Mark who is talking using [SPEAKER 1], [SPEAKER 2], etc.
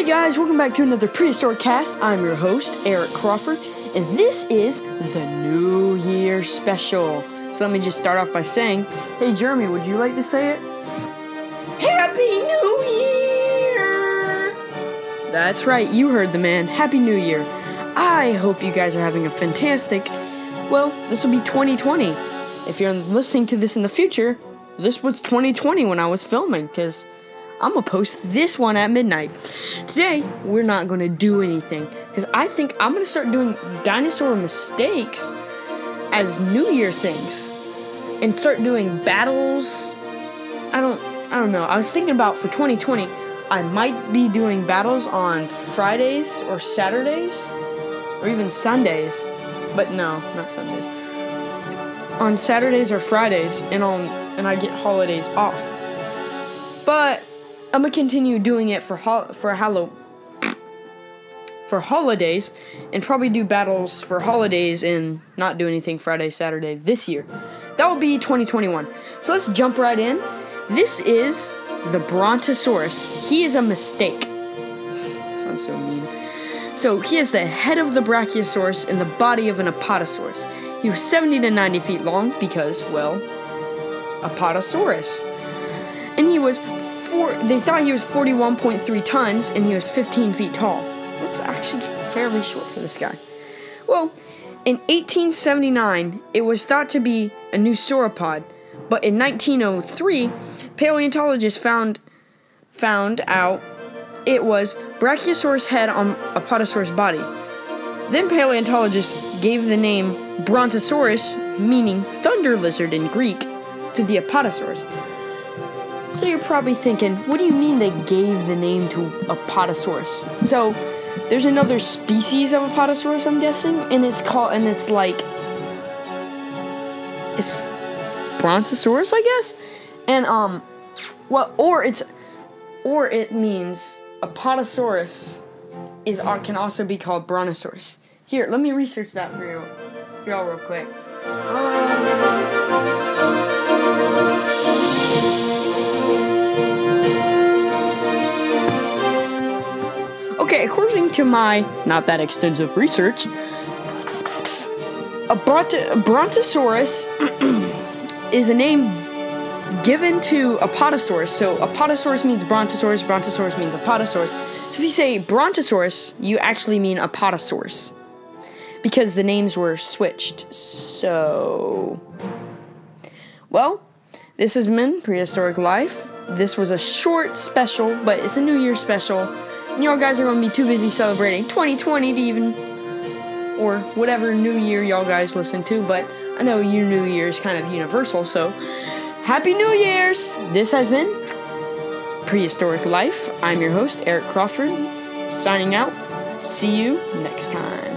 [SPEAKER 1] Hey guys, welcome back to another Prehistoric Cast. I'm your host, Eric Crawford, and this is the New Year special. So let me just start off by saying, hey Jeremy, would you like to say it? Happy New Year! That's right, you heard the man. Happy New Year. I hope you guys are having a fantastic, well, this will be 2020. If you're listening to this in the future, this was 2020 when I was filming, because I'm gonna post this one at midnight. Today, we're not gonna do anything because I think I'm gonna start doing dinosaur mistakes as New Year things and start doing battles. I don't, I don't know. I was thinking about for 2020, I might be doing battles on Fridays or Saturdays or even Sundays, but no, not Sundays. On Saturdays or Fridays, and on and I get holidays off. But I'm gonna continue doing it for ho- for Hallow for holidays, and probably do battles for holidays and not do anything Friday, Saturday this year. That will be 2021. So let's jump right in. This is the Brontosaurus. He is a mistake. Sounds so mean. So he is the head of the Brachiosaurus and the body of an Apatosaurus. He was 70 to 90 feet long because, well, Apatosaurus. And he was four, they thought he was 41.3 tons and he was 15 feet tall. That's actually fairly short for this guy. Well, in 1879, it was thought to be a new sauropod, but in 1903, paleontologists found found out it was Brachiosaurus head on a Apatosaurus body. Then paleontologists gave the name Brontosaurus, meaning thunder lizard in Greek, to the Apatosaurus. So you're probably thinking, what do you mean they gave the name to Apatosaurus? So there's another species of Apatosaurus, I'm guessing, and it's called, and it's like, it's Brontosaurus, I guess, and um, well, or it's, or it means Apatosaurus is uh, can also be called Brontosaurus. Here, let me research that for you, y'all real quick. Okay, according to my not that extensive research, a Bront- Brontosaurus is a name given to a Apatosaurus. So a Apatosaurus means Brontosaurus, Brontosaurus means Apatosaurus. So if you say Brontosaurus, you actually mean a Apatosaurus because the names were switched. So, well, this has been Prehistoric Life. This was a short special, but it's a New Year special. Y'all guys are gonna be too busy celebrating 2020 to even, or whatever New Year y'all guys listen to. But I know your New Year is kind of universal, so Happy New Year's! This has been Prehistoric Life. I'm your host, Eric Crawford, signing out. See you next time.